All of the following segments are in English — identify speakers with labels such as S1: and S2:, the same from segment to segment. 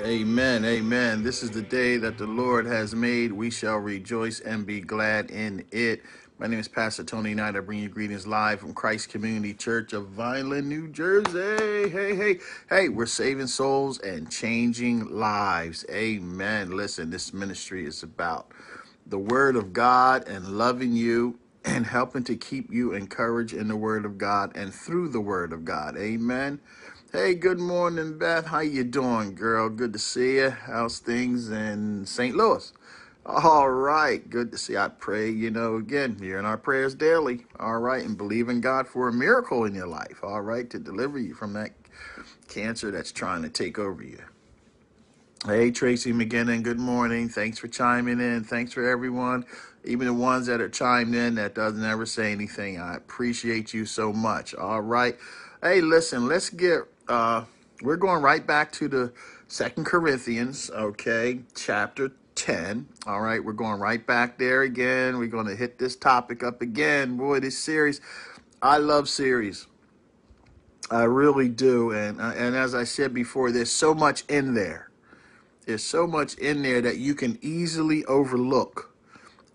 S1: Amen. Amen. This is the day that the Lord has made. We shall rejoice and be glad in it. My name is Pastor Tony Knight. I bring you greetings live from Christ Community Church of Vineland, New Jersey. Hey, hey, hey, we're saving souls and changing lives. Amen. Listen, this ministry is about the Word of God and loving you and helping to keep you encouraged in the Word of God and through the Word of God. Amen. Hey, good morning, Beth. How you doing, girl? Good to see you. How's things in St. Louis? All right, good to see. I pray, you know, again, you're in our prayers daily. All right, and believe in God for a miracle in your life. All right, to deliver you from that cancer that's trying to take over you. Hey, Tracy McGinnon, good morning. Thanks for chiming in. Thanks for everyone, even the ones that are chimed in that doesn't ever say anything. I appreciate you so much. All right. Hey, listen, let's get uh we're going right back to the Second Corinthians, okay, chapter 10. All right, we're going right back there again. We're going to hit this topic up again. Boy, this series, I love series. I really do. And uh, and as I said before, there's so much in there there's so much in there that you can easily overlook.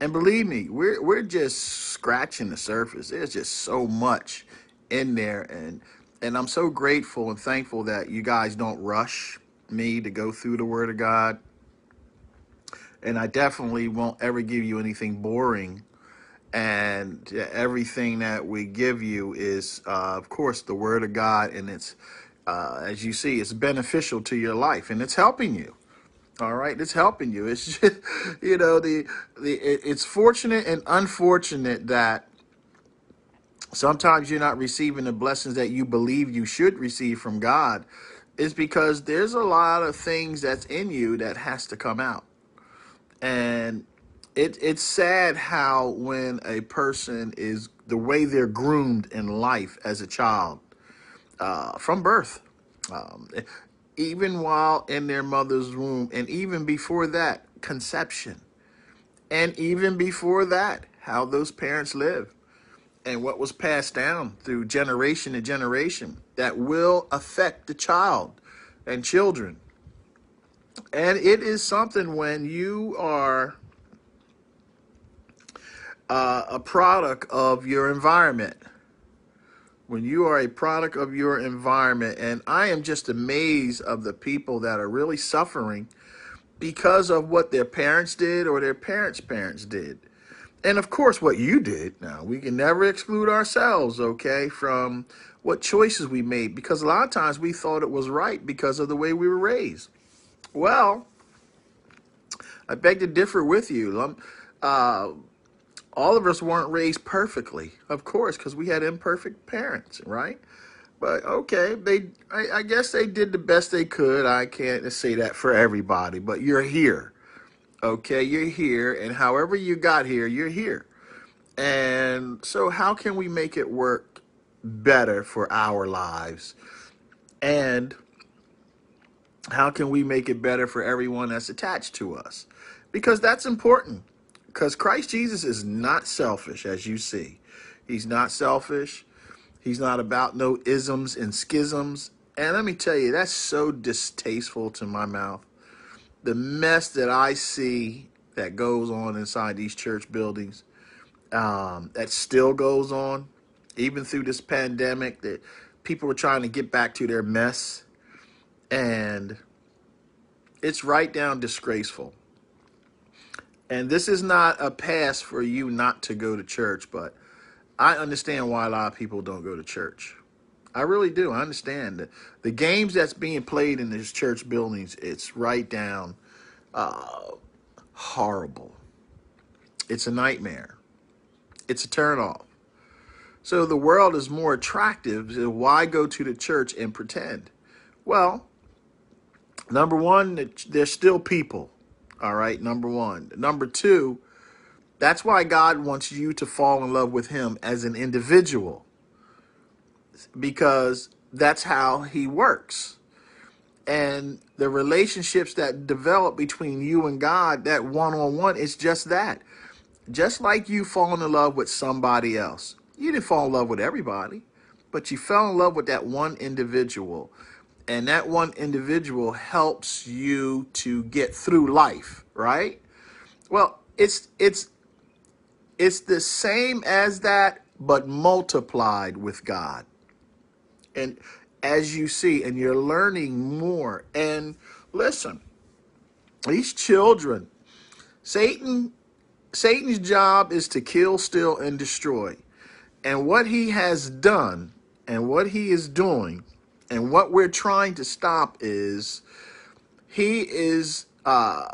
S1: And believe me, we're we're just scratching the surface. There's just so much in there and and I'm so grateful and thankful that you guys don't rush me to go through the word of God. And I definitely won't ever give you anything boring. And everything that we give you is, uh, of course, the word of God, and it's, uh, as you see, it's beneficial to your life, and it's helping you. All right, it's helping you. It's just, you know the the it, it's fortunate and unfortunate that sometimes you're not receiving the blessings that you believe you should receive from God. Is because there's a lot of things that's in you that has to come out, and it it's sad how when a person is the way they're groomed in life as a child uh, from birth. Um, even while in their mother's womb, and even before that, conception, and even before that, how those parents live and what was passed down through generation to generation that will affect the child and children. And it is something when you are uh, a product of your environment when you are a product of your environment and i am just amazed of the people that are really suffering because of what their parents did or their parents parents did and of course what you did now we can never exclude ourselves okay from what choices we made because a lot of times we thought it was right because of the way we were raised well i beg to differ with you uh, all of us weren't raised perfectly, of course, because we had imperfect parents, right? But okay, they I, I guess they did the best they could. I can't say that for everybody, but you're here. Okay, you're here, and however you got here, you're here. And so how can we make it work better for our lives? And how can we make it better for everyone that's attached to us? Because that's important. Because Christ Jesus is not selfish, as you see. He's not selfish. He's not about no isms and schisms. And let me tell you, that's so distasteful to my mouth. The mess that I see that goes on inside these church buildings, um, that still goes on, even through this pandemic, that people are trying to get back to their mess. And it's right down disgraceful. And this is not a pass for you not to go to church, but I understand why a lot of people don't go to church. I really do. I understand the games that's being played in these church buildings, it's right down uh, horrible. It's a nightmare. It's a turnoff. So the world is more attractive. So why go to the church and pretend? Well, number one, there's still people. All right, number one. Number two, that's why God wants you to fall in love with Him as an individual, because that's how He works. And the relationships that develop between you and God, that one on one, is just that. Just like you falling in love with somebody else. You didn't fall in love with everybody, but you fell in love with that one individual and that one individual helps you to get through life, right? Well, it's it's it's the same as that, but multiplied with God. And as you see, and you're learning more. And listen, these children, Satan, Satan's job is to kill, steal, and destroy. And what he has done and what he is doing and what we're trying to stop is he is uh,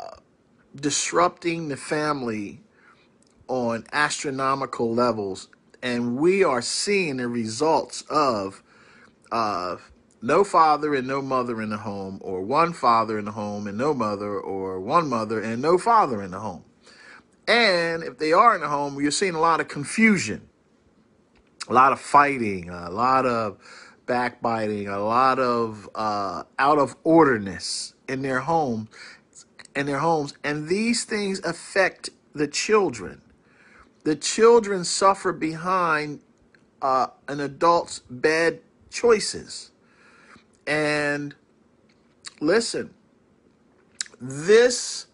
S1: disrupting the family on astronomical levels. And we are seeing the results of of no father and no mother in the home, or one father in the home and no mother, or one mother and no father in the home. And if they are in the home, you're seeing a lot of confusion, a lot of fighting, a lot of backbiting, a lot of uh, out of orderness in their home, in their homes, and these things affect the children. The children suffer behind uh, an adult's bad choices. And listen, this,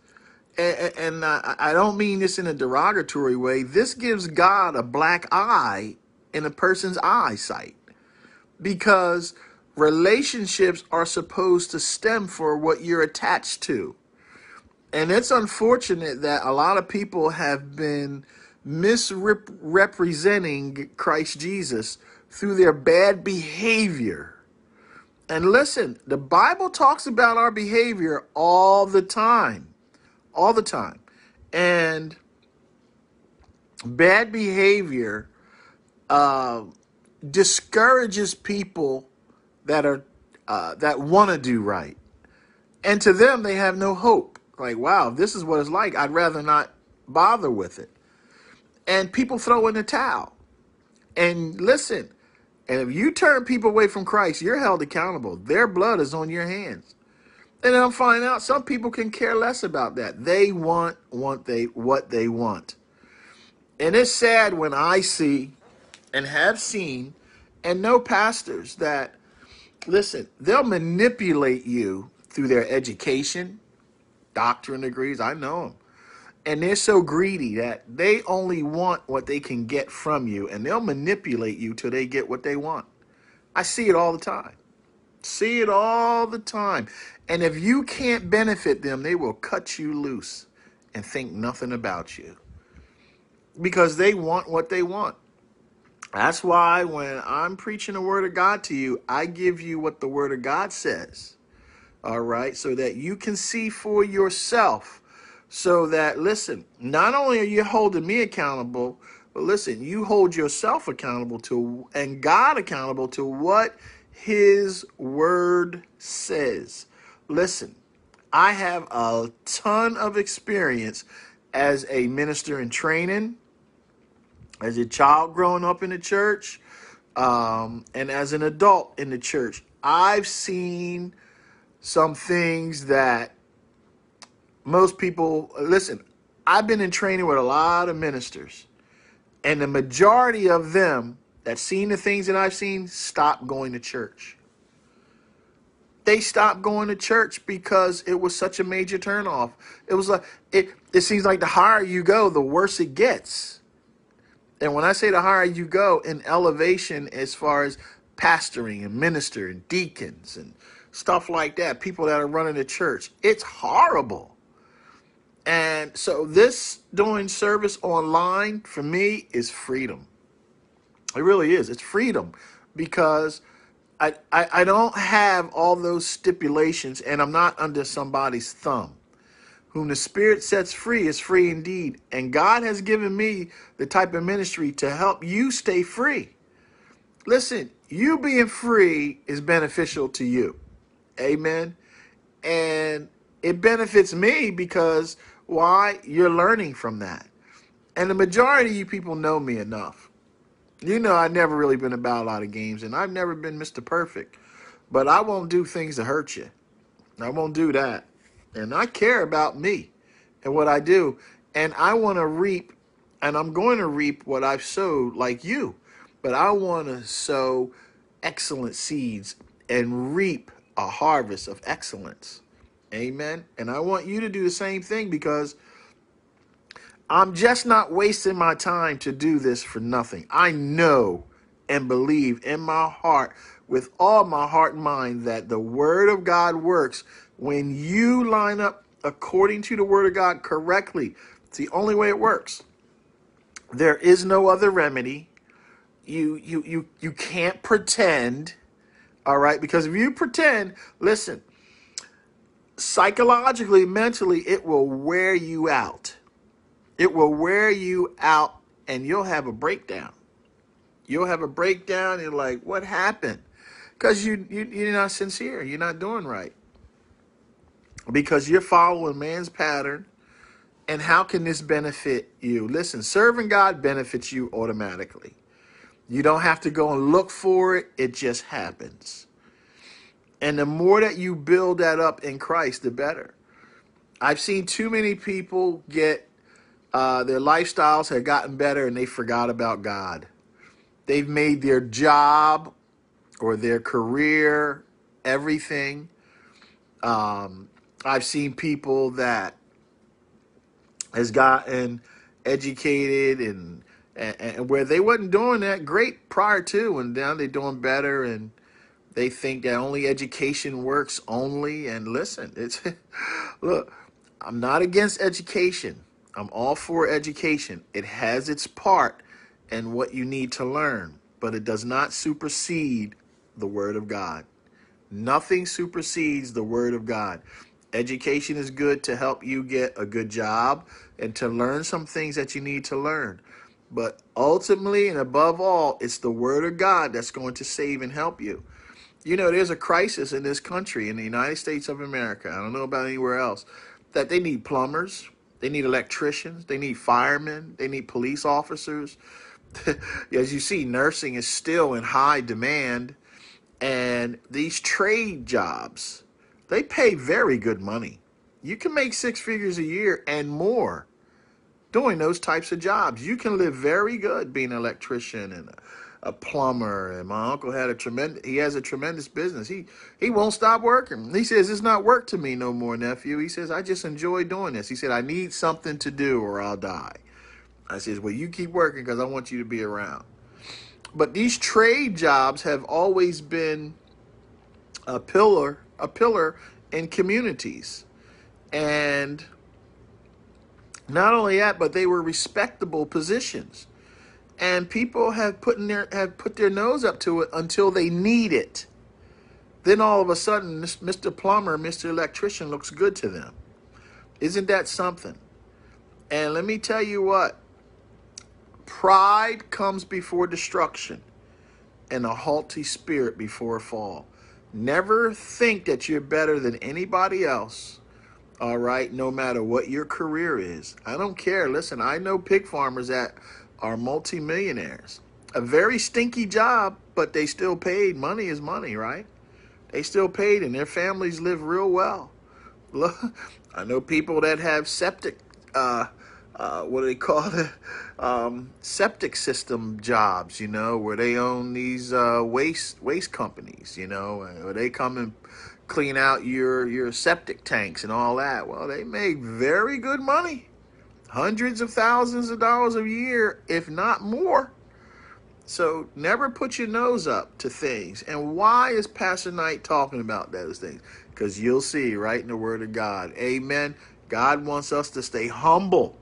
S1: and I don't mean this in a derogatory way, this gives God a black eye in a person's eyesight because relationships are supposed to stem for what you're attached to. And it's unfortunate that a lot of people have been misrepresenting Christ Jesus through their bad behavior. And listen, the Bible talks about our behavior all the time. All the time. And bad behavior uh, discourages people that are uh, that want to do right. And to them, they have no hope. Like, wow, this is what it's like. I'd rather not bother with it. And people throw in the towel. And listen, and if you turn people away from Christ, you're held accountable. Their blood is on your hands. And I'm finding out some people can care less about that. They want want they what they want. And it's sad when I see and have seen and know pastors that listen, they'll manipulate you through their education, doctorate degrees. I know them and they're so greedy that they only want what they can get from you and they'll manipulate you till they get what they want. I see it all the time. See it all the time. And if you can't benefit them, they will cut you loose and think nothing about you because they want what they want. That's why when I'm preaching the word of God to you, I give you what the word of God says. All right, so that you can see for yourself so that, listen, not only are you holding me accountable, but listen, you hold yourself accountable to and God accountable to what His Word says. Listen, I have a ton of experience as a minister in training, as a child growing up in the church, um, and as an adult in the church. I've seen some things that most people listen. I've been in training with a lot of ministers, and the majority of them that seen the things that I've seen stop going to church. They stopped going to church because it was such a major turnoff. It was like it. It seems like the higher you go, the worse it gets. And when I say the higher you go in elevation, as far as pastoring and minister and deacons and stuff like that, people that are running the church, it's horrible. And so this doing service online for me is freedom. It really is. It's freedom because I, I, I don't have all those stipulations and I'm not under somebody's thumb. Whom the Spirit sets free is free indeed. And God has given me the type of ministry to help you stay free. Listen, you being free is beneficial to you. Amen. And it benefits me because why? You're learning from that. And the majority of you people know me enough. You know I've never really been about a lot of games, and I've never been Mr. Perfect. But I won't do things to hurt you. I won't do that. And I care about me and what I do. And I want to reap, and I'm going to reap what I've sowed like you. But I want to sow excellent seeds and reap a harvest of excellence. Amen. And I want you to do the same thing because I'm just not wasting my time to do this for nothing. I know and believe in my heart, with all my heart and mind, that the Word of God works when you line up according to the Word of God correctly. It's the only way it works. There is no other remedy. You you you you can't pretend, all right? Because if you pretend, listen, psychologically, mentally, it will wear you out. It will wear you out and you'll have a breakdown. You'll have a breakdown. You're like, what happened? Because you, you, you're not sincere. You're not doing right. Because you're following man's pattern. And how can this benefit you? Listen, serving God benefits you automatically. You don't have to go and look for it, it just happens. And the more that you build that up in Christ, the better. I've seen too many people get uh, their lifestyles have gotten better and they forgot about God. They've made their job or their career everything. Um, I've seen people that has gotten educated and, and and where they wasn't doing that great prior to, and now they're doing better and they think that only education works only. And listen, it's look, I'm not against education. I'm all for education. It has its part in what you need to learn, but it does not supersede the Word of God. Nothing supersedes the Word of God. Education is good to help you get a good job and to learn some things that you need to learn. But ultimately and above all, it's the Word of God that's going to save and help you. You know, there's a crisis in this country, in the United States of America. I don't know about anywhere else, that they need plumbers, they need electricians, they need firemen, they need police officers. As you see, nursing is still in high demand. And these trade jobs, they pay very good money. You can make six figures a year and more doing those types of jobs. You can live very good being an electrician and a, a plumber. And my uncle had a tremendous he has a tremendous business. He he won't stop working. He says it's not work to me no more, nephew. He says I just enjoy doing this. He said I need something to do or I'll die. I says, well, you keep working because I want you to be around. But these trade jobs have always been a pillar, a pillar in communities. And not only that, but they were respectable positions. And people have put in their have put their nose up to it until they need it. Then all of a sudden, Mr. Plumber, Mr. Electrician looks good to them. Isn't that something? And let me tell you what, pride comes before destruction, and a haughty spirit before a fall. Never think that you're better than anybody else all right, no matter what your career is. I don't care. Listen, I know pig farmers that are multimillionaires. A very stinky job, but they still paid. Money is money, right? They still paid, and their families live real well. Look, I know people that have septic, uh, uh, what do they call it? Um, septic system jobs, you know, where they own these uh, waste waste companies, you know, where they come and clean out your your septic tanks and all that. Well, they make very good money. Hundreds of thousands of dollars a year, if not more. So never put your nose up to things. And why is Pastor Knight talking about those things? Because you'll see right in the Word of God. Amen. God wants us to stay humble.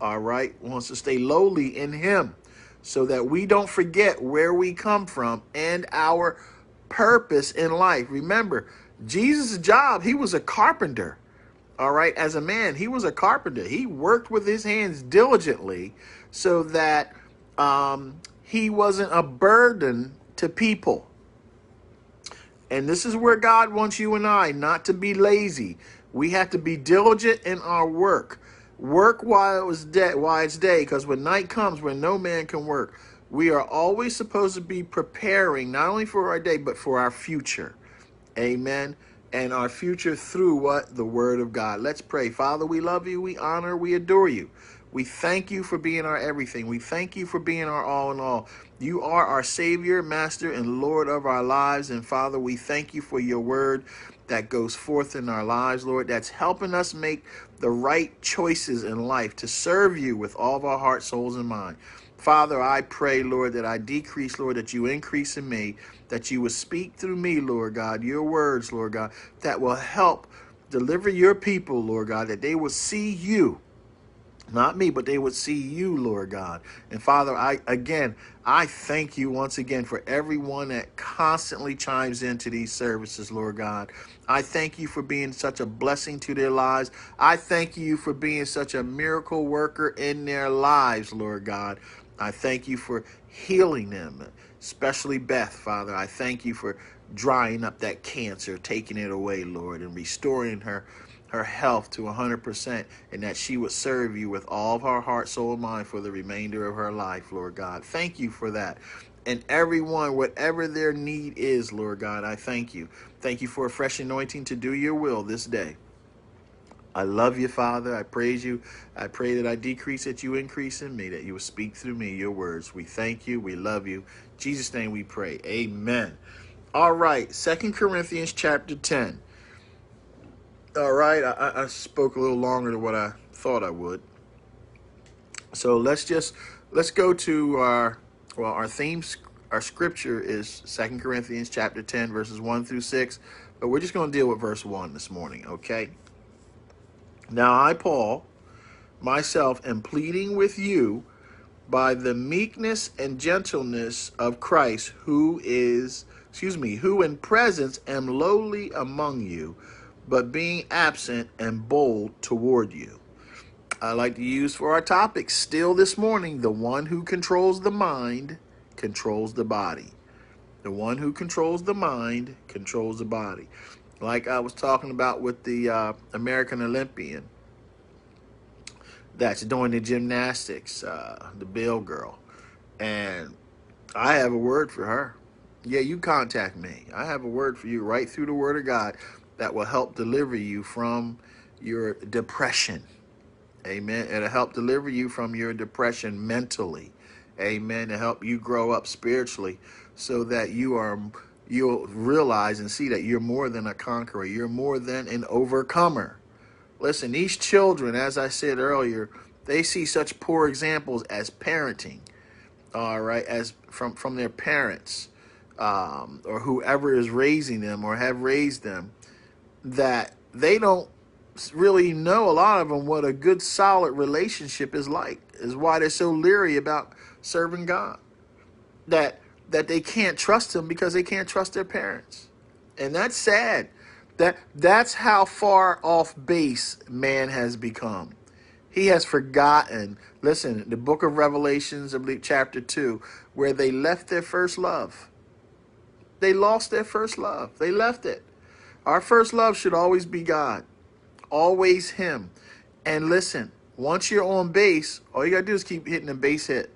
S1: All right. Wants to stay lowly in Him so that we don't forget where we come from and our purpose in life. Remember, Jesus' job, he was a carpenter. All right, as a man, he was a carpenter. He worked with his hands diligently so that um, he wasn't a burden to people. And this is where God wants you and I not to be lazy. We have to be diligent in our work. Work while it was day, while it's day, because when night comes, when no man can work, we are always supposed to be preparing not only for our day but for our future. Amen. And our future through what? The Word of God. Let's pray. Father, we love you, we honor, we adore you. We thank you for being our everything. We thank you for being our all in all. You are our Savior, Master, and Lord of our lives. And Father, we thank you for your word that goes forth in our lives, Lord, that's helping us make the right choices in life to serve you with all of our heart, souls, and mind. Father, I pray, Lord, that I decrease, Lord, that you increase in me, that you will speak through me, Lord God, your words, Lord God, that will help deliver your people, Lord God, that they will see you not me, but they would see you, Lord God. And Father, I again, I thank you once again for everyone that constantly chimes into these services, Lord God. I thank you for being such a blessing to their lives. I thank you for being such a miracle worker in their lives, Lord God. I thank you for healing them, especially Beth, Father. I thank you for drying up that cancer, taking it away, Lord, and restoring her her health to 100% and that she would serve you with all of her heart, soul, and mind for the remainder of her life, Lord God. Thank you for that. And everyone, whatever their need is, Lord God, I thank you. Thank you for a fresh anointing to do your will this day. I love you, Father. I praise you. I pray that I decrease, that you increase in me, that you will speak through me your words. We thank you. We love you. In Jesus' name we pray. Amen. All right. Second Corinthians chapter 10. All right, I, I spoke a little longer than what I thought I would. So let's just let's go to our well our theme our scripture is Second Corinthians chapter 10 verses 1 through 6, but we're just going to deal with verse 1 this morning, okay? Now I Paul myself am pleading with you by the meekness and gentleness of Christ who is excuse me, who in presence am lowly among you but being absent and bold toward you. I like to use for our topic still this morning the one who controls the mind controls the body. The one who controls the mind controls the body. Like I was talking about with the uh, American Olympian that's doing the gymnastics, uh, the Bill girl. And I have a word for her. Yeah, you contact me. I have a word for you right through the Word of God that will help deliver you from your depression. Amen. It'll help deliver you from your depression mentally. Amen. To help you grow up spiritually so that you are you'll realize and see that you're more than a conqueror. You're more than an overcomer. Listen, these children, as I said earlier, they see such poor examples as parenting. All right, as from from their parents um, or whoever is raising them or have raised them that they don't really know a lot of them what a good solid relationship is like is why they're so leery about serving god that that they can't trust him because they can't trust their parents. And that's sad. That that's how far off base man has become. He has forgotten. Listen the book of revelations I believe chapter 2 where they left their first love. They lost their first love. They left it. Our first love should always be God, always Him. And listen, once you're on base, all you got to do is keep hitting the base hit.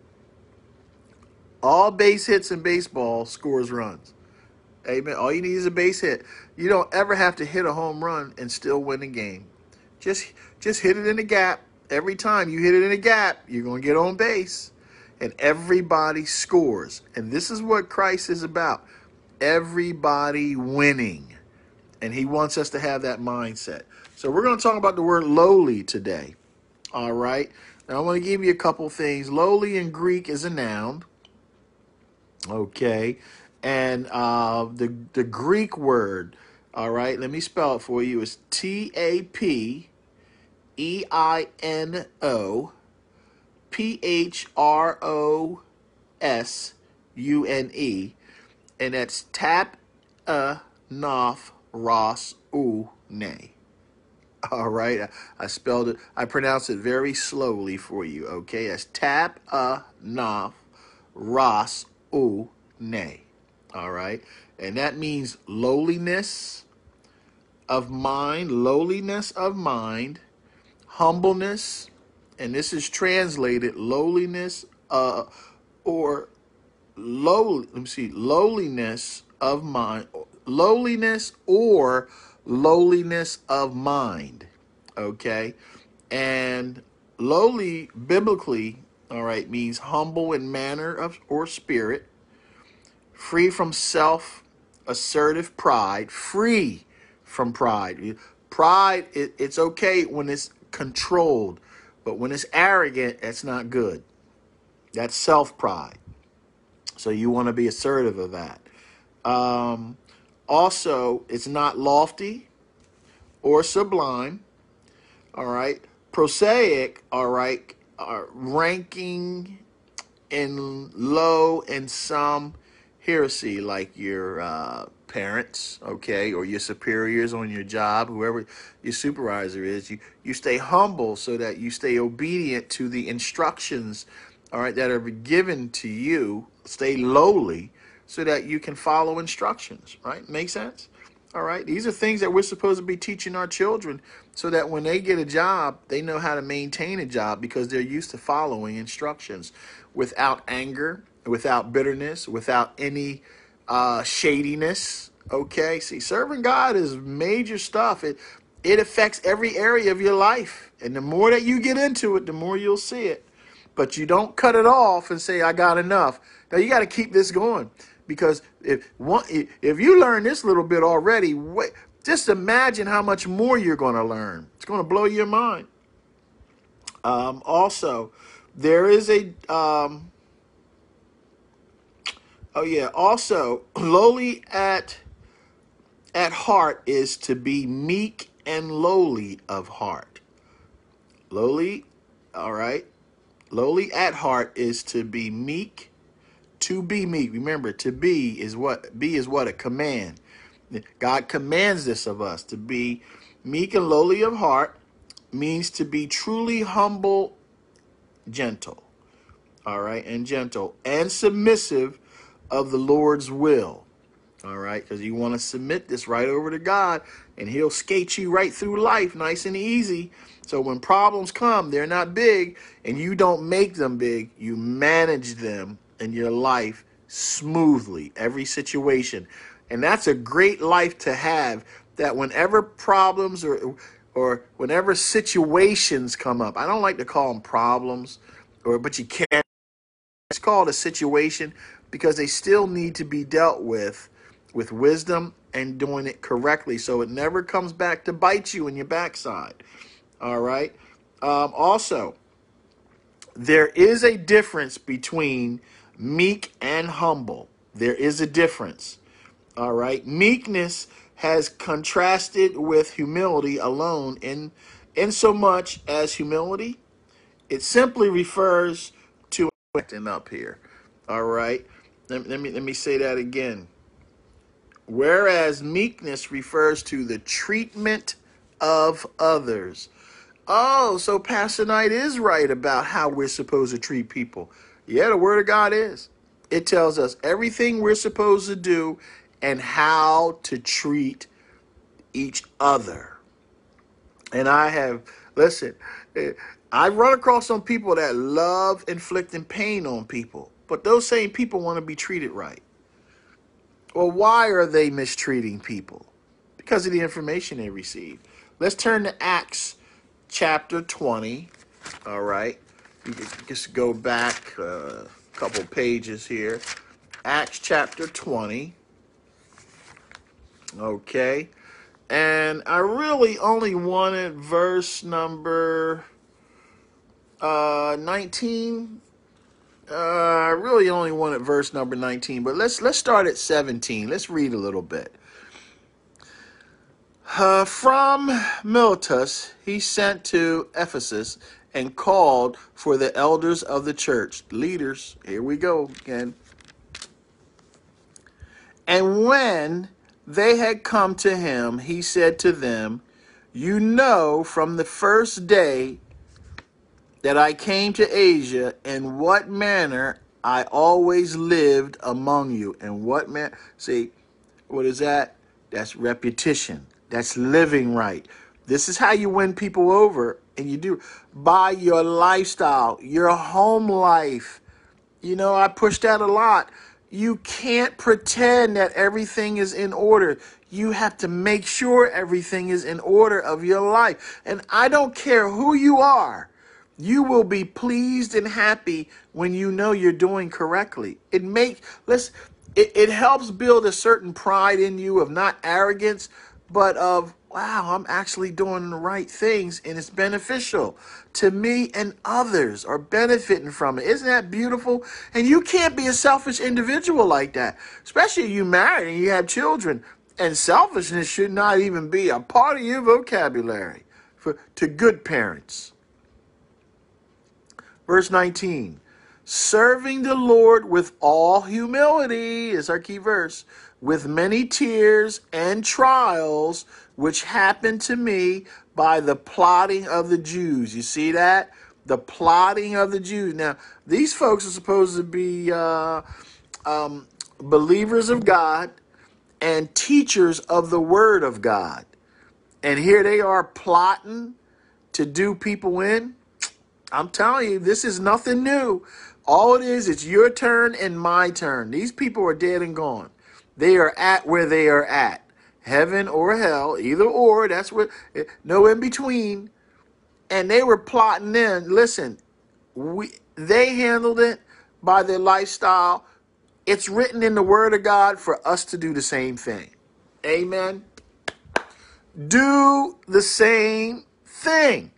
S1: All base hits in baseball scores runs. Amen. All you need is a base hit. You don't ever have to hit a home run and still win a game. Just just hit it in the gap. Every time you hit it in the gap, you're going to get on base. And everybody scores. And this is what Christ is about. Everybody winning. And he wants us to have that mindset. So we're going to talk about the word lowly today. All right. Now I want to give you a couple things. Lowly in Greek is a noun. Okay. And uh, the, the Greek word, all right, let me spell it for you, is T A P E I N O P H R O S U N E. And that's tap a noth Ras U Ne. All right, I, I spelled it, I pronounced it very slowly for you, okay? That's Tap A Naf Ras U Ne. All right, and that means lowliness of mind, lowliness of mind, humbleness, and this is translated lowliness uh, or low, let me see, lowliness of mind lowliness or lowliness of mind. Okay? And lowly biblically, All right, means humble in manner of or spirit, free from self assertive pride, free from pride. Pride, it, it's okay when it's controlled, but when it's arrogant, it's not good. That's self pride. So you want to be assertive of that. Um, also, it's not lofty or sublime. All right. Prosaic, all right, are ranking in low in some heresy, like your uh, parents, okay, or your superiors on your job, whoever your supervisor is. You you stay humble so that you stay obedient to the instructions, all right, that are given to you. Stay lowly so that you can follow instructions. Right? Make sense? All right. These are things that we're supposed to be teaching our children so that when they get a job, they know how to maintain a job because they're used to following instructions without anger, without bitterness, without any uh, shadiness. Okay. See, serving God is major stuff. It it affects every area of your life. And the more that you get into it, the more you'll see it. But you don't cut it off and say, I got enough. Now you got to keep this going because if one if you learn this little bit already, wait, just imagine how much more you're going to learn. It's going to blow your mind. Um, also, there is a um, oh yeah. Also, lowly at at heart is to be meek and lowly of heart. Lowly, all right. Lowly at heart is to be meek to be meek. Remember, to be is what be is what a command. God commands this of us to be meek and lowly of heart means to be truly humble, gentle. All right, and gentle and submissive of the Lord's will. All right, because you want to submit this right over to God, and He'll skate you right through life nice and easy. So when problems come, they're not big, and you don't make them big, you manage them in your life smoothly, every situation. And that's a great life to have that whenever problems or or whenever situations come up, I don't like to call them problems or but you can't it's called a situation because they still need to be dealt with with wisdom and doing it correctly so it never comes back to bite you in your backside. All right. Um, also, there is a difference between meek and humble. There is a difference. All right. Meekness has contrasted with humility alone in in so much as humility it simply refers to acting up here. All right. Let, let me let me say that again. Whereas meekness refers to the treatment of others. Oh, so Pastor Knight is right about how we're supposed to treat people. Yeah, the Word of God is. It tells us everything we're supposed to do and how to treat each other. And I have, listen, eh, I run across some people that love inflicting pain on people, but those same people want to be treated right. Well, why are they mistreating people? Because of the information they receive. Let's turn to Acts chapter 20. All right. You just go back uh, a couple pages here. Acts chapter 20. Okay. And I really only wanted verse number uh, 19. Uh, I really only wanted verse number 19, but let's let's start at 17. Let's read a little bit. Uh, from Miletus, he sent to Ephesus and called for the elders of the church, leaders. Here we go again. And when they had come to him, he said to them, You know from the first day that I came to Asia in what manner I always lived among you. And what man see, what is that? That's repetition. That's living right. This is how you win people over and you do by your lifestyle, your home life. You know, I push that a lot. You can't pretend that everything is in order. You have to make sure everything is in order of your life. And I don't care who you are. You will be pleased and happy when you know you're doing correctly. It make let's it, it helps build a certain pride in you of not arrogance, but of wow, I'm actually doing the right things and it's beneficial to me and others are benefiting from it. Isn't that beautiful? And you can't be a selfish individual like that, especially if you married and you have children. And selfishness should not even be a part of your vocabulary for to good parents. Verse 19 serving the Lord with all humility is our key verse, with many tears and trials, which happened to me by the plotting of the Jews. You see that? The plotting of the Jews. Now, these folks are supposed to be uh, um, believers of God and teachers of the Word of God. And here they are plotting to do people in. I'm telling you, this is nothing new. All it is, it's your turn and my turn. These people are dead and gone. They are at where they are at. Heaven or hell, either or, that's what, eh, no in between. And they were plotting in. Listen, we, they handled it by their lifestyle. It's written in the Word of God for us to do the same thing. Amen. Do the same thing.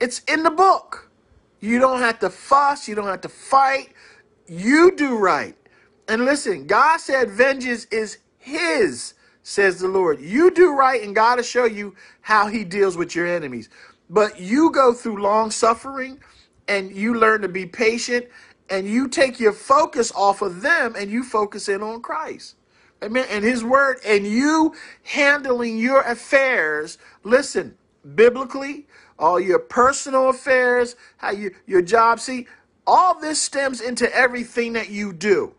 S1: It's in the book. You don't have to fuss. You don't have to fight. You do right. And listen, God said vengeance is his, says the Lord. You do right, and God will show you how he deals with your enemies. But you go through long suffering and you learn to be patient and you take your focus off of them and you focus in on Christ. Amen. And his word and you handling your affairs. Listen, biblically, all your personal affairs, how you your job. See, all this stems into everything that you do,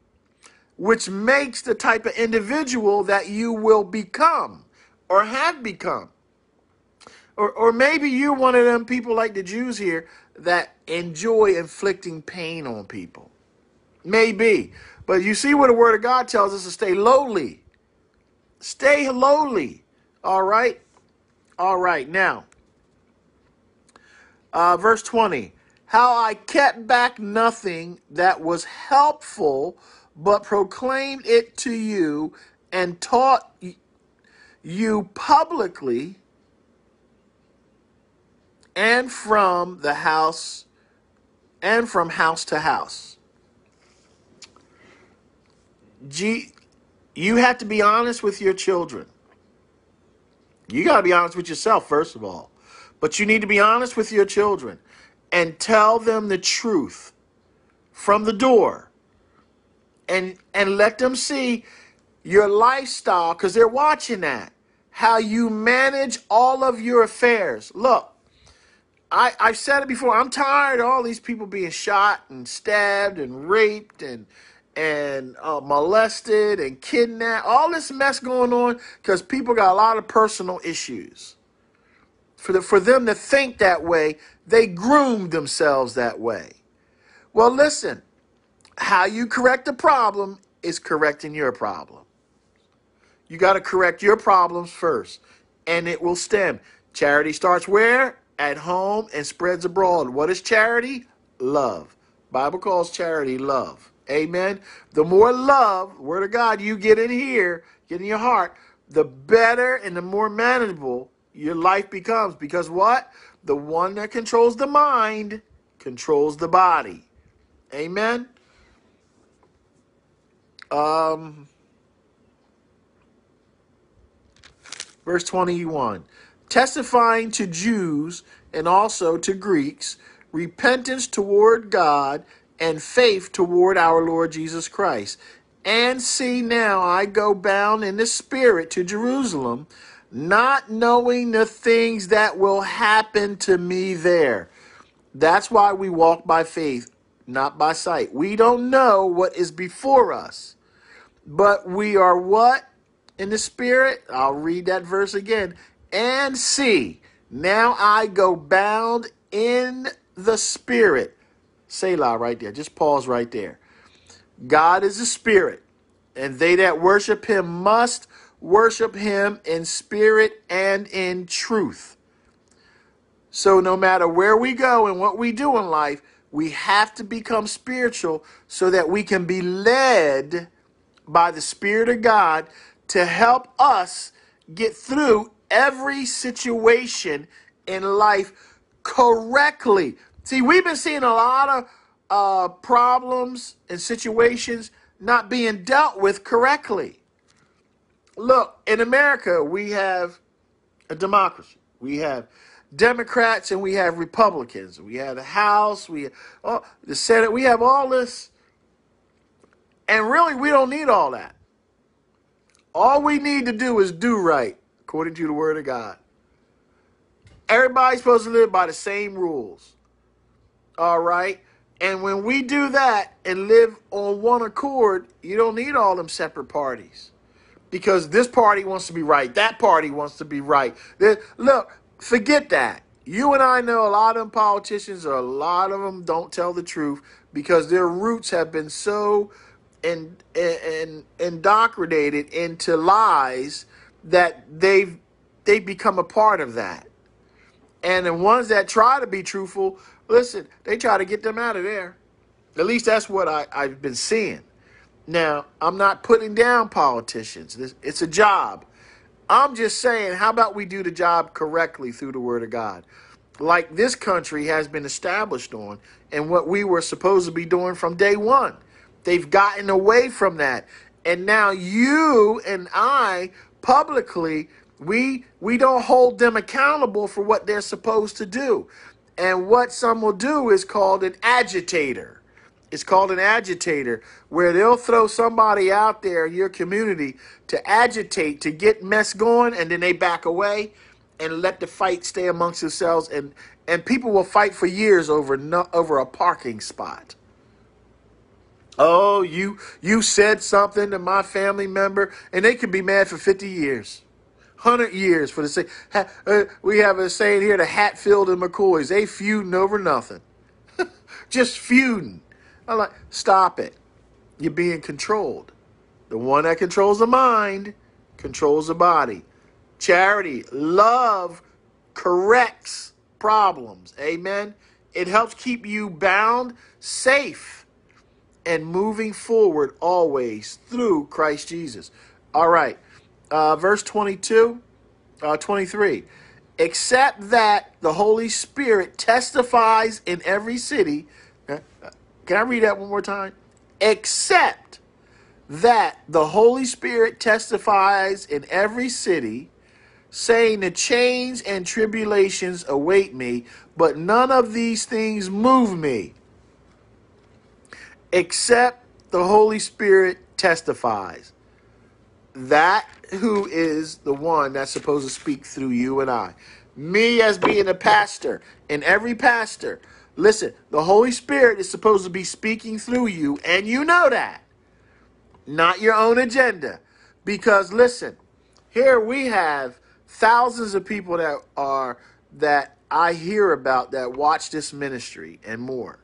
S1: which makes the type of individual that you will become or have become. Or, or maybe you're one of them people like the Jews here that enjoy inflicting pain on people. Maybe. But you see what the Word of God tells us to stay lowly. Stay lowly. All right? All right. Now, uh, verse 20 How I kept back nothing that was helpful, but proclaimed it to you and taught you publicly and from the house and from house to house. G, you have to be honest with your children. You got to be honest with yourself, first of all. But you need to be honest with your children and tell them the truth from the door and and let them see your lifestyle because they're watching that how you manage all of your affairs look I, I've said it before. I'm tired of all these people being shot and stabbed and raped and and uh, molested and kidnapped. All this mess going on because people got a lot of personal issues for, the, for them to think that way, they groomed themselves that way. Well, listen, how you correct the problem is correcting your problem. You got to correct your problems first, and it will stem. Charity starts where? At home and spreads abroad. What is charity? Love. Bible calls charity love. Amen. The more love, word of God, you get in here, get in your heart, the better and the more manageable your life becomes. Because what? The one that controls the mind controls the body. Amen. Um, verse 21 testifying to Jews and also to Greeks repentance toward God and faith toward our Lord Jesus Christ. And see now I go bound in the spirit to Jerusalem not knowing the things that will happen to me there. That's why we walk by faith, not by sight. We don't know what is before us, but we are what? In the spirit? I'll read that verse again. And see, now I go bound in the spirit. Selah right there. Just pause right there. God is a spirit, and they that worship him must worship him in spirit and in truth. So no matter where we go and what we do in life, we have to become spiritual so that we can be led by the Spirit of God to help us get through every situation in life correctly. See, we've been seeing a lot of uh, problems and situations not being dealt with correctly. Look, in America, we have a democracy. We have Democrats and we have Republicans. We have the House, we oh, the Senate. We have all this, and really, we don't need all that. All we need to do is do right, according to the Word of God. Everybody's supposed to live by the same rules. All right? And when we do that and live on one accord, you don't need all them separate parties. Because this party wants to be right, that party wants to be right. look, forget that. You and I know a lot of them politicians, or a lot of them don't tell the truth because their roots have been so in, in, indoctrinated into lies that they've they become a part of that. And the ones that try to be truthful, listen, they try to get them out of there. At least that's what I, I've been seeing. Now, I'm not putting down politicians. It's a job. I'm just saying, how about we do the job correctly through the Word of God? Like this country has been established on, and what we were supposed to be doing from day one. They've gotten away from that. And now you and I publicly we we don't hold them accountable for what they're supposed to do. And what some will do is called an agitator. It's called an agitator, where they'll throw somebody out there in your community to agitate, to get mess going, and then they back away and let the fight stay amongst themselves. And, and people will fight for years over, no, over a parking spot. Oh, you you said something to my family member, and they could be mad for 50 years. 100 years for the sake. Uh, we have a saying here the Hatfield and McCoys, they feuding over nothing. Just feuding. I'm like, stop it. You're being controlled. The one that controls the mind controls the body. Charity, love corrects problems. Amen. It helps keep you bound, safe, and moving forward always through Christ Jesus. All right. Uh, verse 22, uh, 23. Except that the Holy Spirit testifies in every city can I read that one more time? Except that the Holy Spirit testifies in every city, saying the chains and tribulations await me, but none of these things move me, except the Holy Spirit testifies. That who is the one that's supposed to speak through you and I. Me as being a pastor, and every pastor Listen, the Holy Spirit is supposed to be speaking through you, and you know that. Not your own agenda. Because listen, here we have thousands of people that are that I hear about that watch this ministry and more.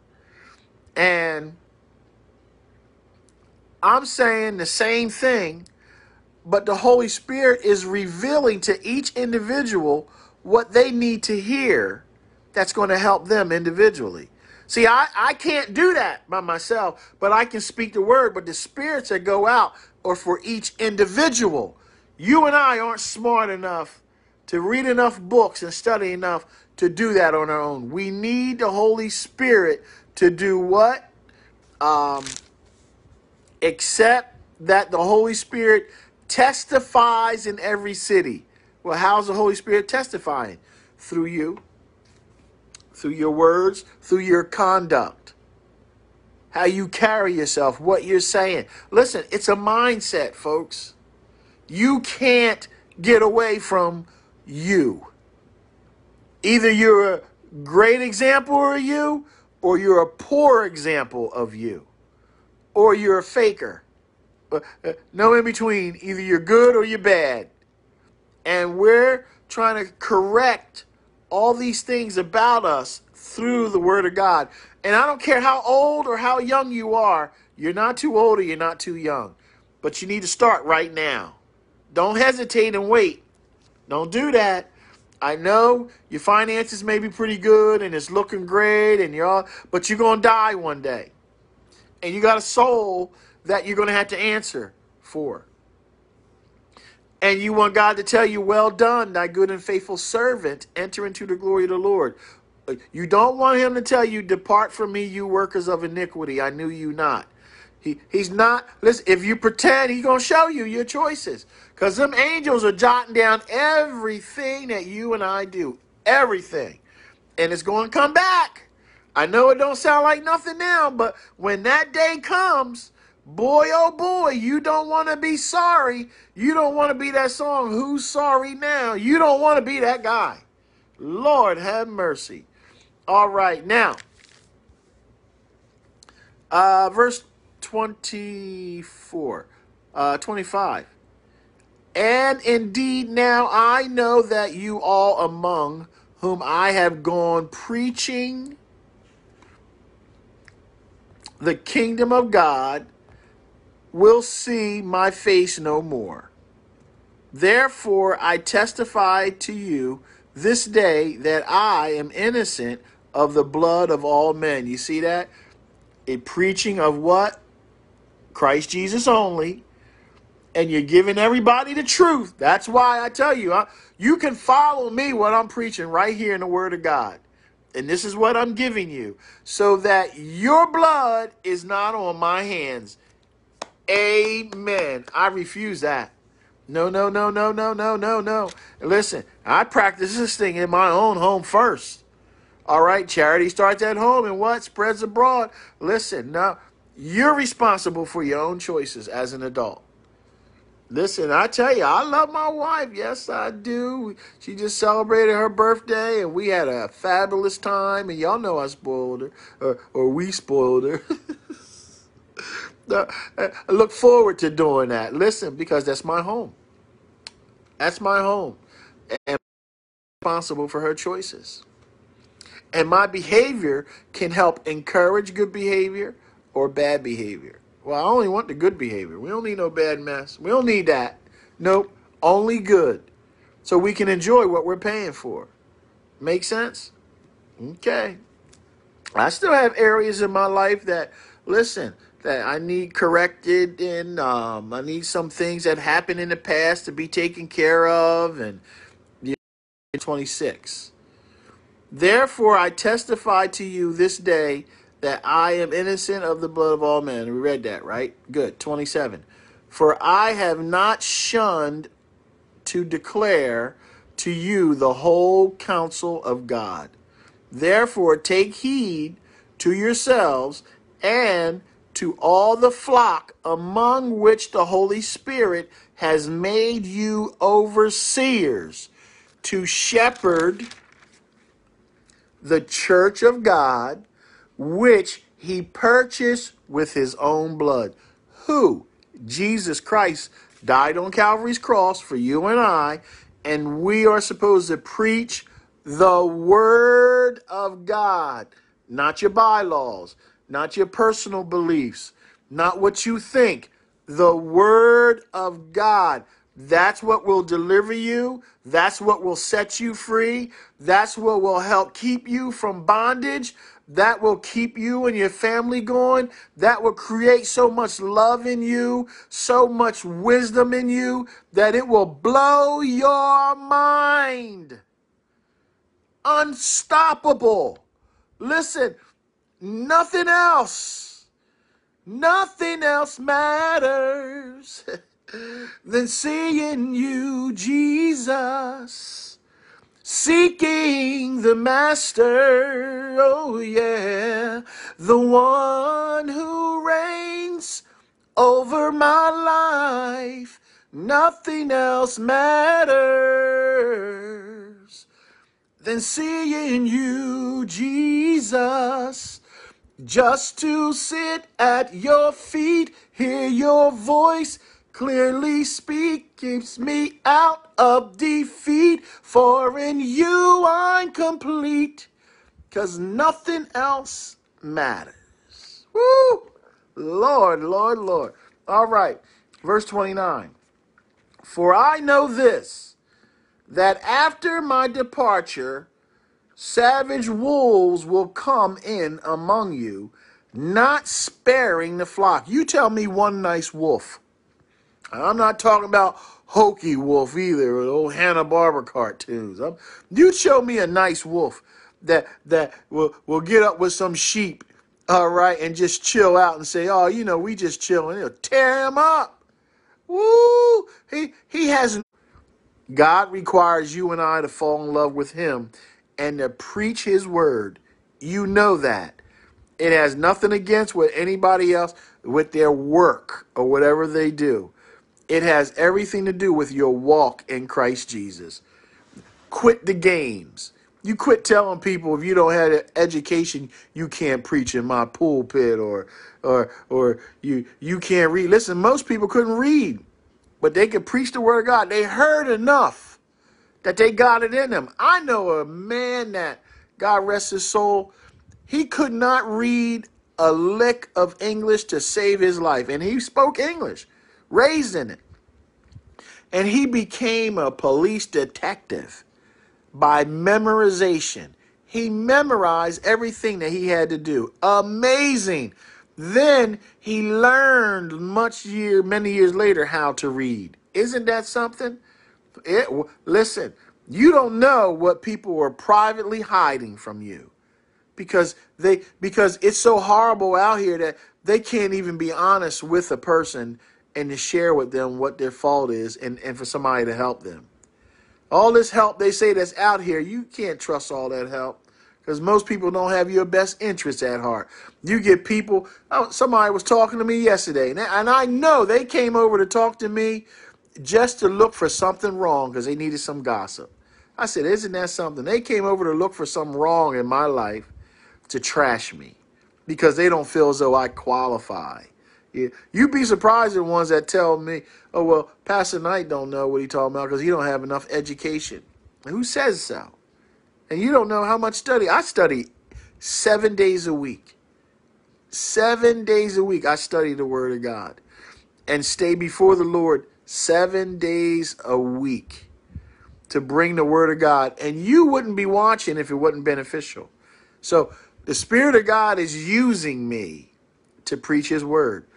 S1: And I'm saying the same thing, but the Holy Spirit is revealing to each individual what they need to hear that's going to help them individually. See, I, I can't do that by myself, but I can speak the word. But the spirits that go out are for each individual. You and I aren't smart enough to read enough books and study enough to do that on our own. We need the Holy Spirit to do what? Um, except that the Holy Spirit testifies in every city. Well, how's the Holy Spirit testifying? Through you through your words, through your conduct, how you carry yourself, what you're saying. Listen, it's a mindset, folks. You can't get away from you. Either you're a great example of you, or you're a poor example of you, or you're a faker. Uh, uh, no in between. Either you're good or you're bad. And we're trying to correct all these things about us through the Word of God. And I don't care how old or how young you are, you're not too old or you're not too young. But you need to start right now. Don't hesitate and wait. Don't do that. I know your finances may be pretty good and it's looking great and you're all, but you're going to die one day. And you got a soul that you're going to have to answer for. And you want God to tell you, Well done, thy good and faithful servant, enter into the glory of the Lord. Uh, you don't want him to tell you, Depart from me, you workers of iniquity. I knew you not. He, he's not, listen, if you pretend, he's going to show you your choices. Because them angels are jotting down everything that you and I do. Everything. And it's going to come back. I know it don't sound like nothing now, but when that day comes, boy oh boy, you don't want to be sorry. You don't want to be that song, Who's Sorry Now? You don't want to be that guy. Lord have mercy. All right, now, uh, verse 24, uh, 25. And indeed, now I know that you all among whom I have gone preaching the kingdom of God will see my face no more. Therefore, I testify to you this day that I am innocent of the blood of all men. You see that? A preaching of what? Christ Jesus only. And you're giving everybody the truth. That's why I tell you, you can follow me what I'm preaching right here in the Word of God. And this is what I'm giving you so that your blood is not on my hands. Amen. I refuse that. No, no, no, no, no, no, no, no. Listen, I practice this thing in my own home first. All right, charity starts at home and what spreads abroad. Listen, now you're responsible for your own choices as an adult. Listen, I tell you, I love my wife. Yes, I do. She just celebrated her birthday, and we had a fabulous time. And y'all know I spoiled her, or, or we spoiled her. Uh, I look forward to doing that. Listen, because that's my home. That's my home. And responsible for her choices. And my behavior can help encourage good behavior or bad behavior. Well, I only want the good behavior. We don't need no bad mess. We don't need that. Nope. Only good. So we can enjoy what we're paying for. Make sense? Okay. I still have areas in my life that, listen, that I need corrected and um, I need some things that happened in the past to be taken care of and 26. Therefore I testify to you this day that I am innocent of the blood of all men. We read that, right? Good. 27. For I have not shunned to declare to you the whole counsel of God. Therefore, take heed to yourselves and to all the flock among which the Holy Spirit has made you overseers to shepherd the church of God which he purchased with his own blood. Who? Jesus Christ died on Calvary's cross for you and I, and we are supposed to preach the word of God, not your bylaws, not your personal beliefs, not what you think. The word of God. That's what will deliver you. That's what will set you free. That's what will help keep you from bondage that will keep you and your family going. That will create so much love in you, so much wisdom in you, that it will blow your mind. Unstoppable. Listen, nothing else, nothing else matters than seeing you, Jesus seeking the master. Oh, yeah, the one who reigns over my life. Nothing else matters than seeing you, Jesus. Just to sit at your feet, hear your voice clearly speak keeps me out of defeat. For in you I'm complete, cause nothing else matters. Woo! Lord, Lord, Lord. All right, verse 29. For I know this that after my departure, savage wolves will come in among you, not sparing the flock. You tell me one nice wolf. I'm not talking about Hokey Wolf either, or old Hanna Barbera cartoons. I'm, you show me a nice wolf that that will will get up with some sheep, all right, and just chill out and say, "Oh, you know, we just chilling." He'll tear him up. Woo! He he hasn't. God requires you and I to fall in love with Him and to preach His word. You know that. It has nothing against what anybody else with their work or whatever they do. It has everything to do with your walk in Christ Jesus. Quit the games. You quit telling people if you don't have an education, you can't preach in my pulpit or or or you you can't read. Listen, most people couldn't read, but they could preach the word of God. They heard enough that they got it in them. I know a man that God rest his soul, he could not read a lick of English to save his life, and he spoke English, raised in it. And he became a police detective by memorization. He memorized everything that he had to do. Amazing. Then he learned much year many years later how to read. Isn't that something? It, listen, you don't know what people are privately hiding from you because they because it's so horrible out here that they can't even be honest with a person and to share with them what their fault is and, and for somebody to help them. All this help they say that's out here, you can't trust all that help because most people don't have your best interests at heart. You get people, oh, somebody was talking to me yesterday, and I know they came over to talk to me just to look for something wrong because they needed some gossip. I said, Isn't that something? They came over to look for something wrong in my life to trash me because they don't feel as though I qualify. Yeah. You'd be surprised at the ones that tell me, oh, well, Pastor Knight don't know what he talking about because he don't have enough education. who says so? And you don't know how much study. I study seven days a week. Seven days a week I study the Word of God and stay before the Lord seven days a week to bring the Word of God. And you wouldn't be watching if it wasn't beneficial. So the Spirit of God is using me to preach His Word.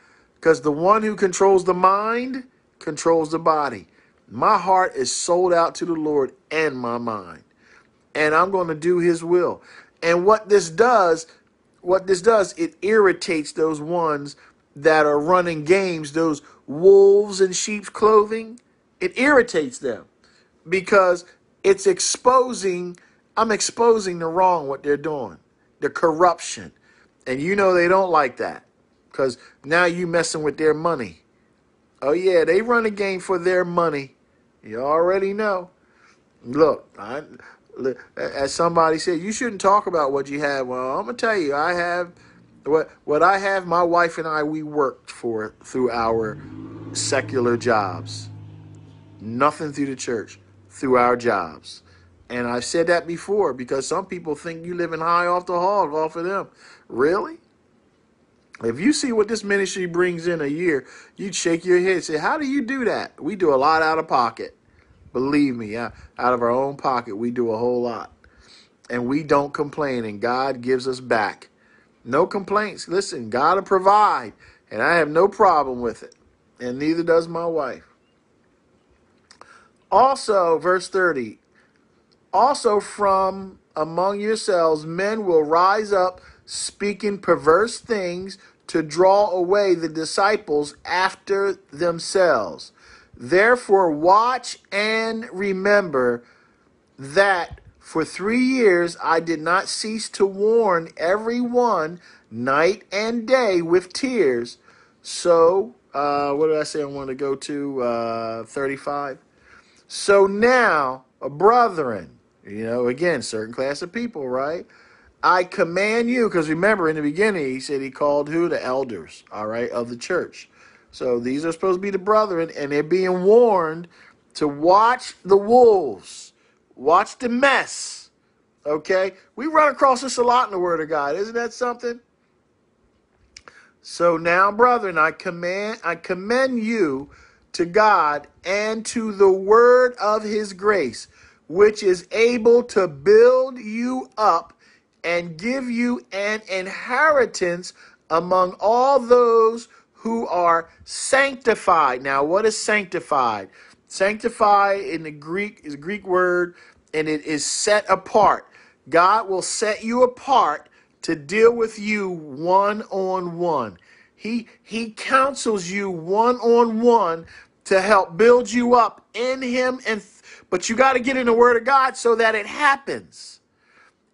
S1: Because the one who controls the mind controls the body. My heart is sold out to the Lord and my mind. And I'm going to do his will. And what this does, what this does, it irritates those ones that are running games, those wolves in sheep's clothing. It irritates them because it's exposing, I'm exposing the wrong, what they're doing, the corruption. And you know they don't like that because now you messing with their money. Oh yeah, they run a game for their money. You already know. Look, I, as somebody said, you shouldn't talk about what you have. Well, I'm gonna tell you, I have what what I have. My wife and I we worked for through our secular jobs. Nothing through the church, through our jobs. And I've said that before because some people think you living high off the hog off of them. Really? If you see what this ministry brings in a year, you'd shake your head and say, How do you do that? We do a lot out of pocket. Believe me, out of our own pocket, we do a whole lot. And we don't complain, and God gives us back. No complaints. Listen, God will provide, and I have no problem with it. And neither does my wife. Also, verse 30 also from among yourselves men will rise up speaking perverse things to draw away the disciples after themselves. Therefore, watch and remember that for three years I did not cease to warn everyone night and day with tears. So, uh, what did I say I want to go to? Uh, 35. So now, brethren, you know, again, certain class of people, right? I command you, because remember in the beginning he said he called who? The elders, all right, of the church. So these are supposed to be the brethren, and they're being warned to watch the wolves, watch the mess. Okay? We run across this a lot in the Word of God. Isn't that something? So now, brethren, I command I commend you to God and to the word of his grace which is able to build you up and give you an inheritance among all those who are sanctified. Now, what is sanctified? Sanctify in the Greek is a Greek word and it is set apart. God will set you apart to deal with you one on one. He he counsels you one on one to help build you up in him and but you got to get in the word of God so that it happens.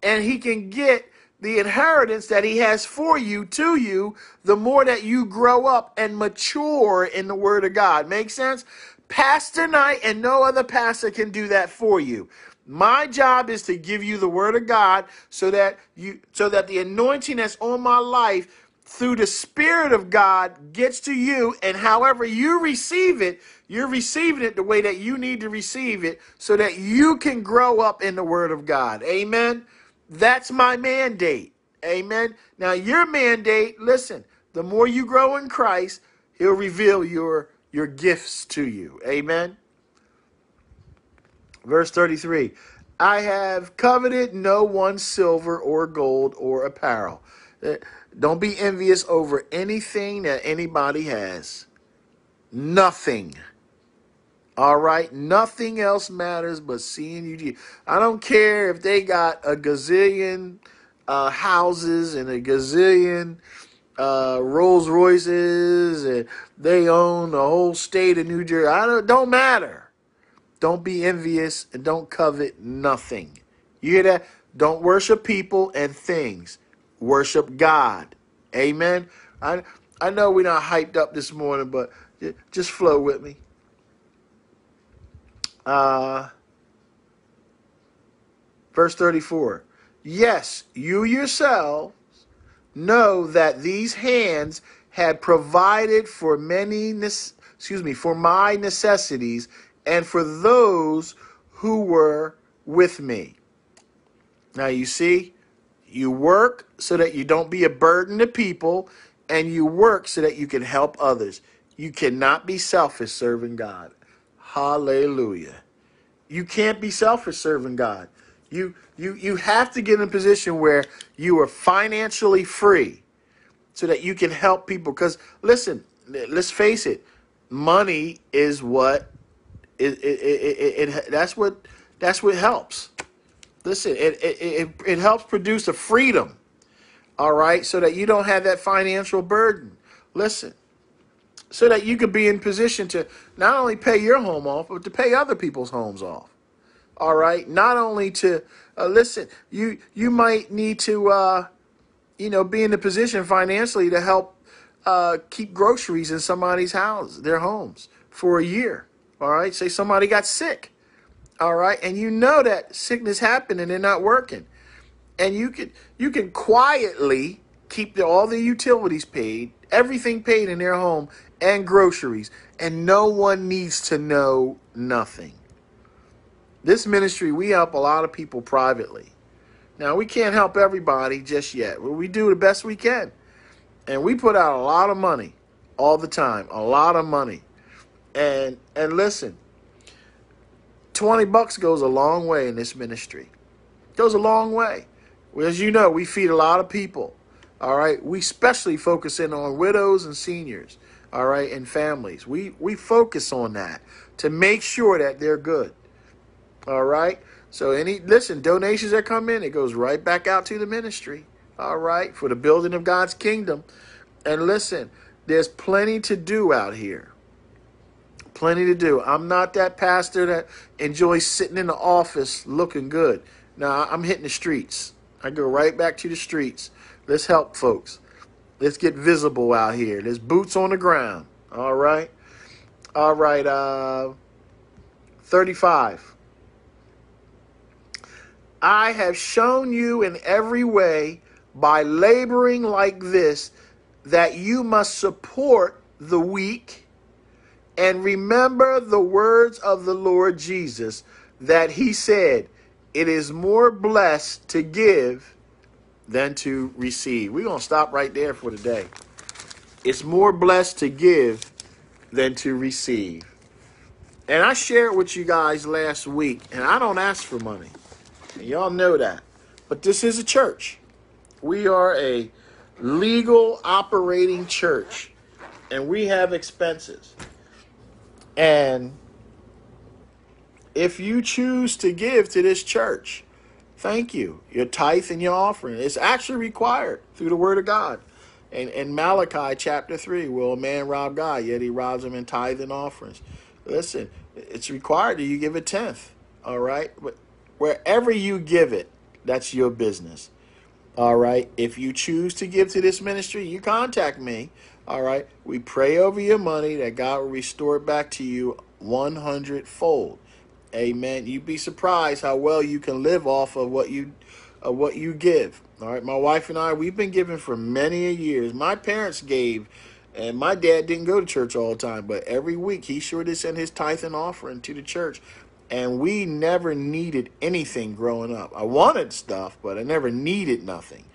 S1: And he can get the inheritance that he has for you to you the more that you grow up and mature in the word of God. Make sense? Pastor Knight and no other pastor can do that for you. My job is to give you the word of God so that you so that the anointing that's on my life through the spirit of God gets to you and however you receive it, you're receiving it the way that you need to receive it so that you can grow up in the word of God. Amen. That's my mandate. Amen. Now your mandate, listen, the more you grow in Christ, he'll reveal your your gifts to you. Amen. Verse 33 I have coveted no one's silver or gold or apparel. Uh, don't be envious over anything that anybody has. Nothing. All right? Nothing else matters but seeing you. I don't care if they got a gazillion uh, houses and a gazillion uh, Rolls Royces and they own the whole state of New Jersey. I don't, don't matter. Don't be envious and don't covet nothing. You hear that? Don't worship people and things. Worship God. Amen. I I know we're not hyped up this morning, but just flow with me. Uh, verse 34. Yes, you yourselves know that these hands had provided for many excuse me, for my necessities and for those who were with me. Now, you see, you work so that you don't be a burden to people, and you work so that you can help others. You cannot be selfish serving God. Hallelujah. You can't be selfish serving God. You you you have to get in a position where you are financially free so that you can help people cuz listen, let's face it, money is what it, it, it, it, that's what that's what helps. Listen, it, it, it, it helps produce a freedom, all right, so that you don't have that financial burden. Listen, so that you could be in position to not only pay your home off, but to pay other people's homes off. All right, not only to uh, listen, you you might need to, uh, you know, be in a position financially to help uh, keep groceries in somebody's house, their homes, for a year. All right. Say somebody got sick. All right. And you know that sickness happened and they're not working. And you can you can quietly keep the, all the utilities paid, everything paid in their home and groceries, and no one needs to know nothing. This ministry, we help a lot of people privately. Now, we can't help everybody just yet, but we do the best we can. And we put out a lot of money all the time, a lot of money. And and listen, 20 bucks goes a long way in this ministry. Goes a long way. As you know, we feed a lot of people. All right. We especially focus in on widows and seniors. All right, and families. We we focus on that to make sure that they're good. All right. So any listen, donations that come in, it goes right back out to the ministry. All right, for the building of God's kingdom. And listen, there's plenty to do out here. Plenty to do. I'm not that pastor that enjoys sitting in the office looking good. Now I'm hitting the streets. I go right back to the streets. Let's help folks. Let's get visible out here. There's boots on the ground. All right. All right. Uh, 35. I have shown you in every way by laboring like this that you must support the weak and remember the words of the Lord Jesus that he said, It is more blessed to give than to receive. We're going to stop right there for today. It's more blessed to give than to receive. And I shared with you guys last week, and I don't ask for money. And y'all know that. But this is a church. We are a legal operating church, and we have expenses. And if you choose to give to this church, thank you. Your tithe and your offering. It's actually required through the word of God. And in Malachi chapter 3, will a man rob God, yet he robs him in tithe and offerings. Listen, it's required that you give a tenth. All right? But wherever you give it, that's your business. All right. If you choose to give to this ministry, you contact me. All right. We pray over your money that God will restore it back to you 100 fold. Amen. You'd be surprised how well you can live off of what you of what you give. All right. My wife and I, we've been giving for many years. My parents gave and my dad didn't go to church all the time, but every week he sure did send his tithe and offering to the church and we never needed anything growing up. I wanted stuff, but I never needed nothing.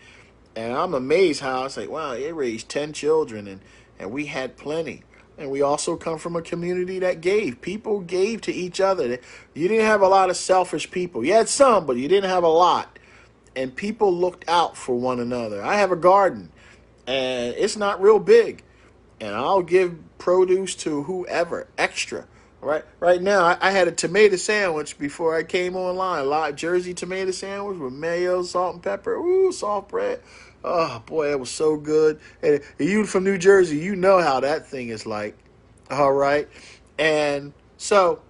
S1: And I'm amazed how I say, wow, they raised 10 children and, and we had plenty. And we also come from a community that gave. People gave to each other. You didn't have a lot of selfish people. You had some, but you didn't have a lot. And people looked out for one another. I have a garden, and it's not real big. And I'll give produce to whoever extra Right, right now, I, I, had a tomato sandwich before I came online. A lot Jersey tomato sandwich with mayo, salt, and pepper. Ooh, soft bread. Oh boy, it was so good. And you from New Jersey, you know how that thing is like. All right, and so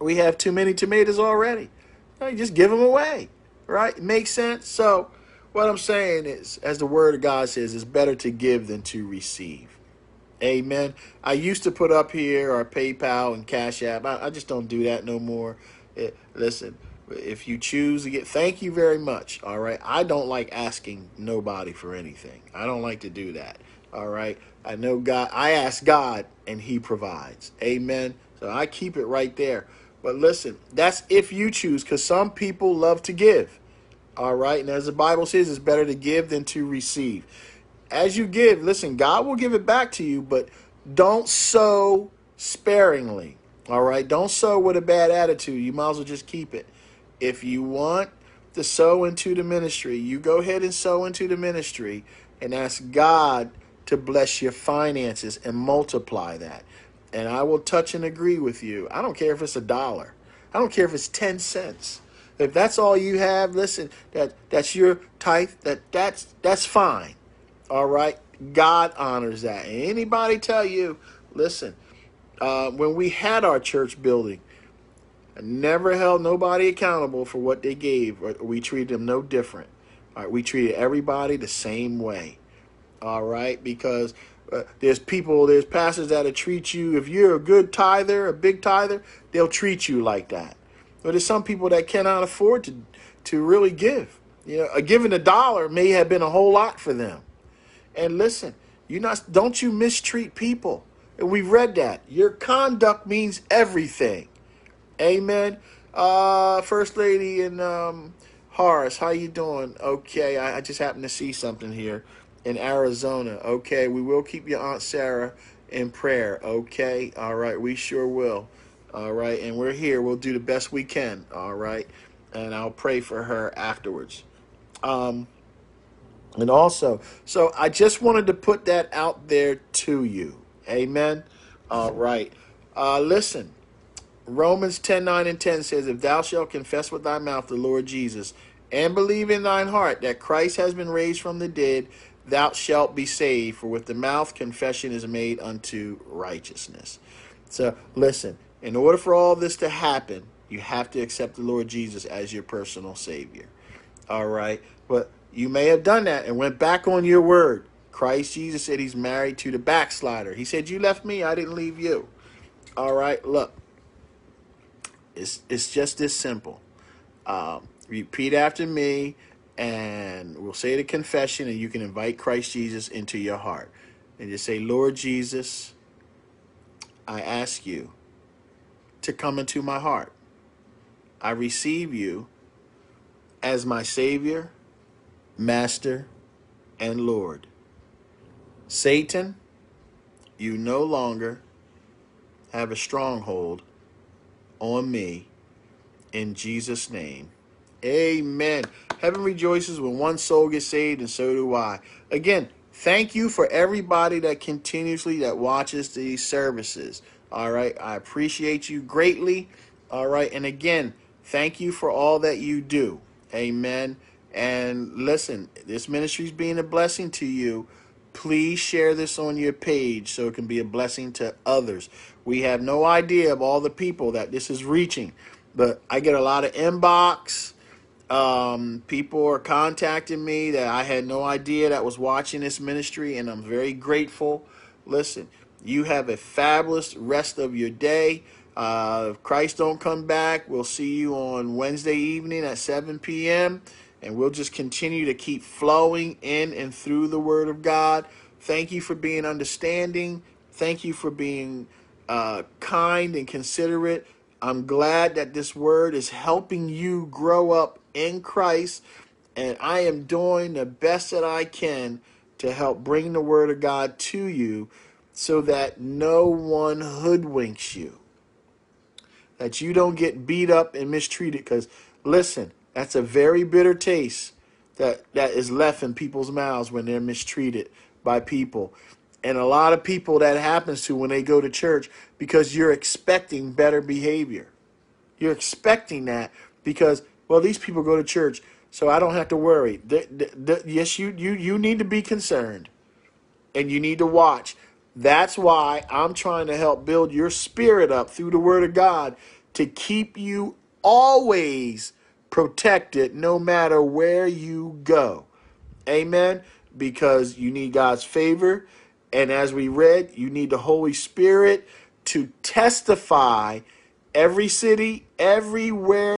S1: we have too many tomatoes already. You just give them away. Right? Makes sense. So what I'm saying is, as the Word of God says, it's better to give than to receive. Amen. I used to put up here our PayPal and Cash App. I, I just don't do that no more. It, listen, if you choose to get, thank you very much. All right. I don't like asking nobody for anything. I don't like to do that. All right. I know God, I ask God and He provides. Amen. So I keep it right there. But listen, that's if you choose, because some people love to give. All right. And as the Bible says, it's better to give than to receive as you give, listen, God will give it back to you, but don't sow sparingly. All right? Don't sow with a bad attitude. You might as well just keep it. If you want to sow into the ministry, you go ahead and sow into the ministry and ask God to bless your finances and multiply that. And I will touch and agree with you. I don't care if it's a dollar. I don't care if it's 10 cents. If that's all you have, listen, that that's your tithe, that that's that's fine. All right. God honors that. Anybody tell you, listen, uh, when we had our church building, I never held nobody accountable for what they gave. We treated them no different. All right, we treated everybody the same way. All right, because uh, there's people, there's pastors that'll treat you. If you're a good tither, a big tither, they'll treat you like that. But there's some people that cannot afford to to really give. You know, a giving a dollar may have been a whole lot for them. And listen, you not don't you mistreat people. And we read that. Your conduct means everything. Amen. Uh First Lady and um Horace, how you doing? Okay, I, I just happened to see something here in Arizona. Okay, we will keep your Aunt Sarah in prayer. Okay, all right, we sure will. All right, and we're here. We'll do the best we can. All right, and I'll pray for her afterwards. Um, and also, so I just wanted to put that out there to you. Amen. All right. Uh, listen, Romans 10 9 and 10 says, If thou shalt confess with thy mouth the Lord Jesus, and believe in thine heart that Christ has been raised from the dead, thou shalt be saved. For with the mouth confession is made unto righteousness. So listen, in order for all this to happen, you have to accept the Lord Jesus as your personal Savior. All right. But you may have done that and went back on your word. Christ Jesus said he's married to the backslider. He said, You left me, I didn't leave you. All right, look. It's it's just this simple. Um, repeat after me, and we'll say the confession, and you can invite Christ Jesus into your heart. And just say, Lord Jesus, I ask you to come into my heart. I receive you as my Savior Master, and Lord. Satan, you no longer have a stronghold on me in Jesus' name. Amen. Heaven rejoices when one soul gets saved, and so do I. Again, thank you for everybody that continuously that watches these services. All right, I appreciate you greatly. All right, and again, thank you for all that you do. Amen. And listen, this ministry is being a blessing to you. Please share this on your page so it can be a blessing to others. We have no idea of all the people that this is reaching, but I get a lot of inbox um, people are contacting me that I had no idea that was watching this ministry, and I'm very grateful. Listen, you have a fabulous rest of your day. Uh, if Christ don't come back, we'll see you on Wednesday evening at 7 p.m. And we'll just continue to keep flowing in and through the Word of God. Thank you for being understanding. Thank you for being uh, kind and considerate. I'm glad that this word is helping you grow up in Christ, and I am doing the best that I can to help bring the word of God to you so that no one hoodwinks you, that you don't get beat up and mistreated. Because listen, that's a very bitter taste that, that is left in people's mouths when they're mistreated by people. And a lot of people that happens to when they go to church because you're expecting better behavior. You're expecting that because well, these people go to church, so I don't have to worry. The, the, the, yes, you, you you need to be concerned, and you need to watch. That's why I'm trying to help build your spirit up through the Word of God to keep you always protected, no matter where you go. Amen. Because you need God's favor. And as we read, you need the Holy Spirit to testify every city, everywhere